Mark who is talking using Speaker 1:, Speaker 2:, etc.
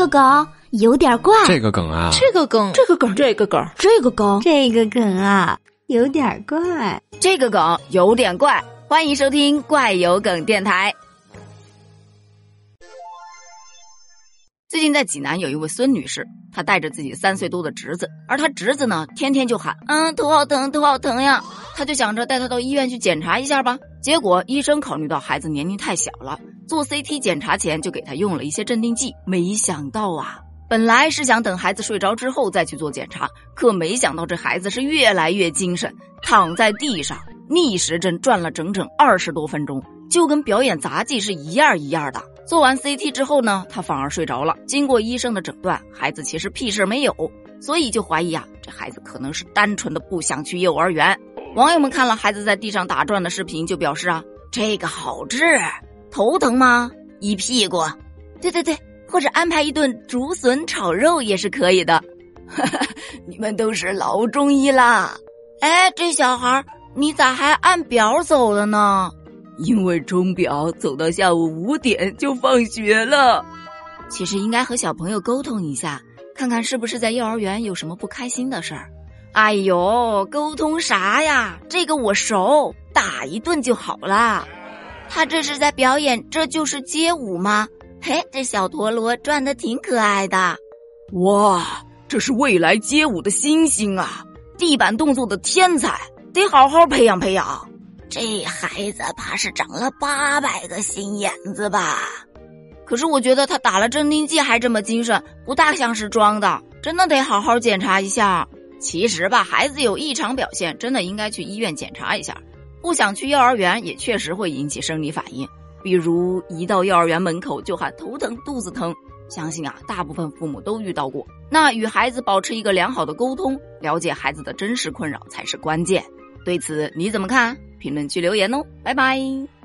Speaker 1: 个梗有点怪，
Speaker 2: 这个梗啊，
Speaker 3: 这个梗，
Speaker 4: 这个梗，这个梗，
Speaker 1: 这个梗，
Speaker 5: 这个梗啊，有点怪，
Speaker 3: 这个梗有点怪。欢迎收听怪有梗电台。最近在济南有一位孙女士，她带着自己三岁多的侄子，而她侄子呢，天天就喊：“嗯，头好疼，头好疼呀！”她就想着带他到医院去检查一下吧。结果医生考虑到孩子年龄太小了，做 CT 检查前就给他用了一些镇定剂。没想到啊，本来是想等孩子睡着之后再去做检查，可没想到这孩子是越来越精神，躺在地上。逆时针转了整整二十多分钟，就跟表演杂技是一样一样的。做完 CT 之后呢，他反而睡着了。经过医生的诊断，孩子其实屁事没有，所以就怀疑啊，这孩子可能是单纯的不想去幼儿园。网友们看了孩子在地上打转的视频，就表示啊，这个好治，头疼吗？一屁股。对对对，或者安排一顿竹笋炒肉也是可以的。你们都是老中医啦。哎，这小孩。你咋还按表走了呢？因为钟表走到下午五点就放学了。其实应该和小朋友沟通一下，看看是不是在幼儿园有什么不开心的事儿。哎呦，沟通啥呀？这个我熟，打一顿就好了。他这是在表演，这就是街舞吗？嘿，这小陀螺转的挺可爱的。哇，这是未来街舞的新星啊！地板动作的天才。得好好培养培养，这孩子怕是长了八百个心眼子吧？可是我觉得他打了镇定剂还这么精神，不大像是装的，真的得好好检查一下。其实吧，孩子有异常表现，真的应该去医院检查一下。不想去幼儿园，也确实会引起生理反应，比如一到幼儿园门口就喊头疼、肚子疼。相信啊，大部分父母都遇到过。那与孩子保持一个良好的沟通，了解孩子的真实困扰才是关键。对此你怎么看？评论区留言哦，拜拜。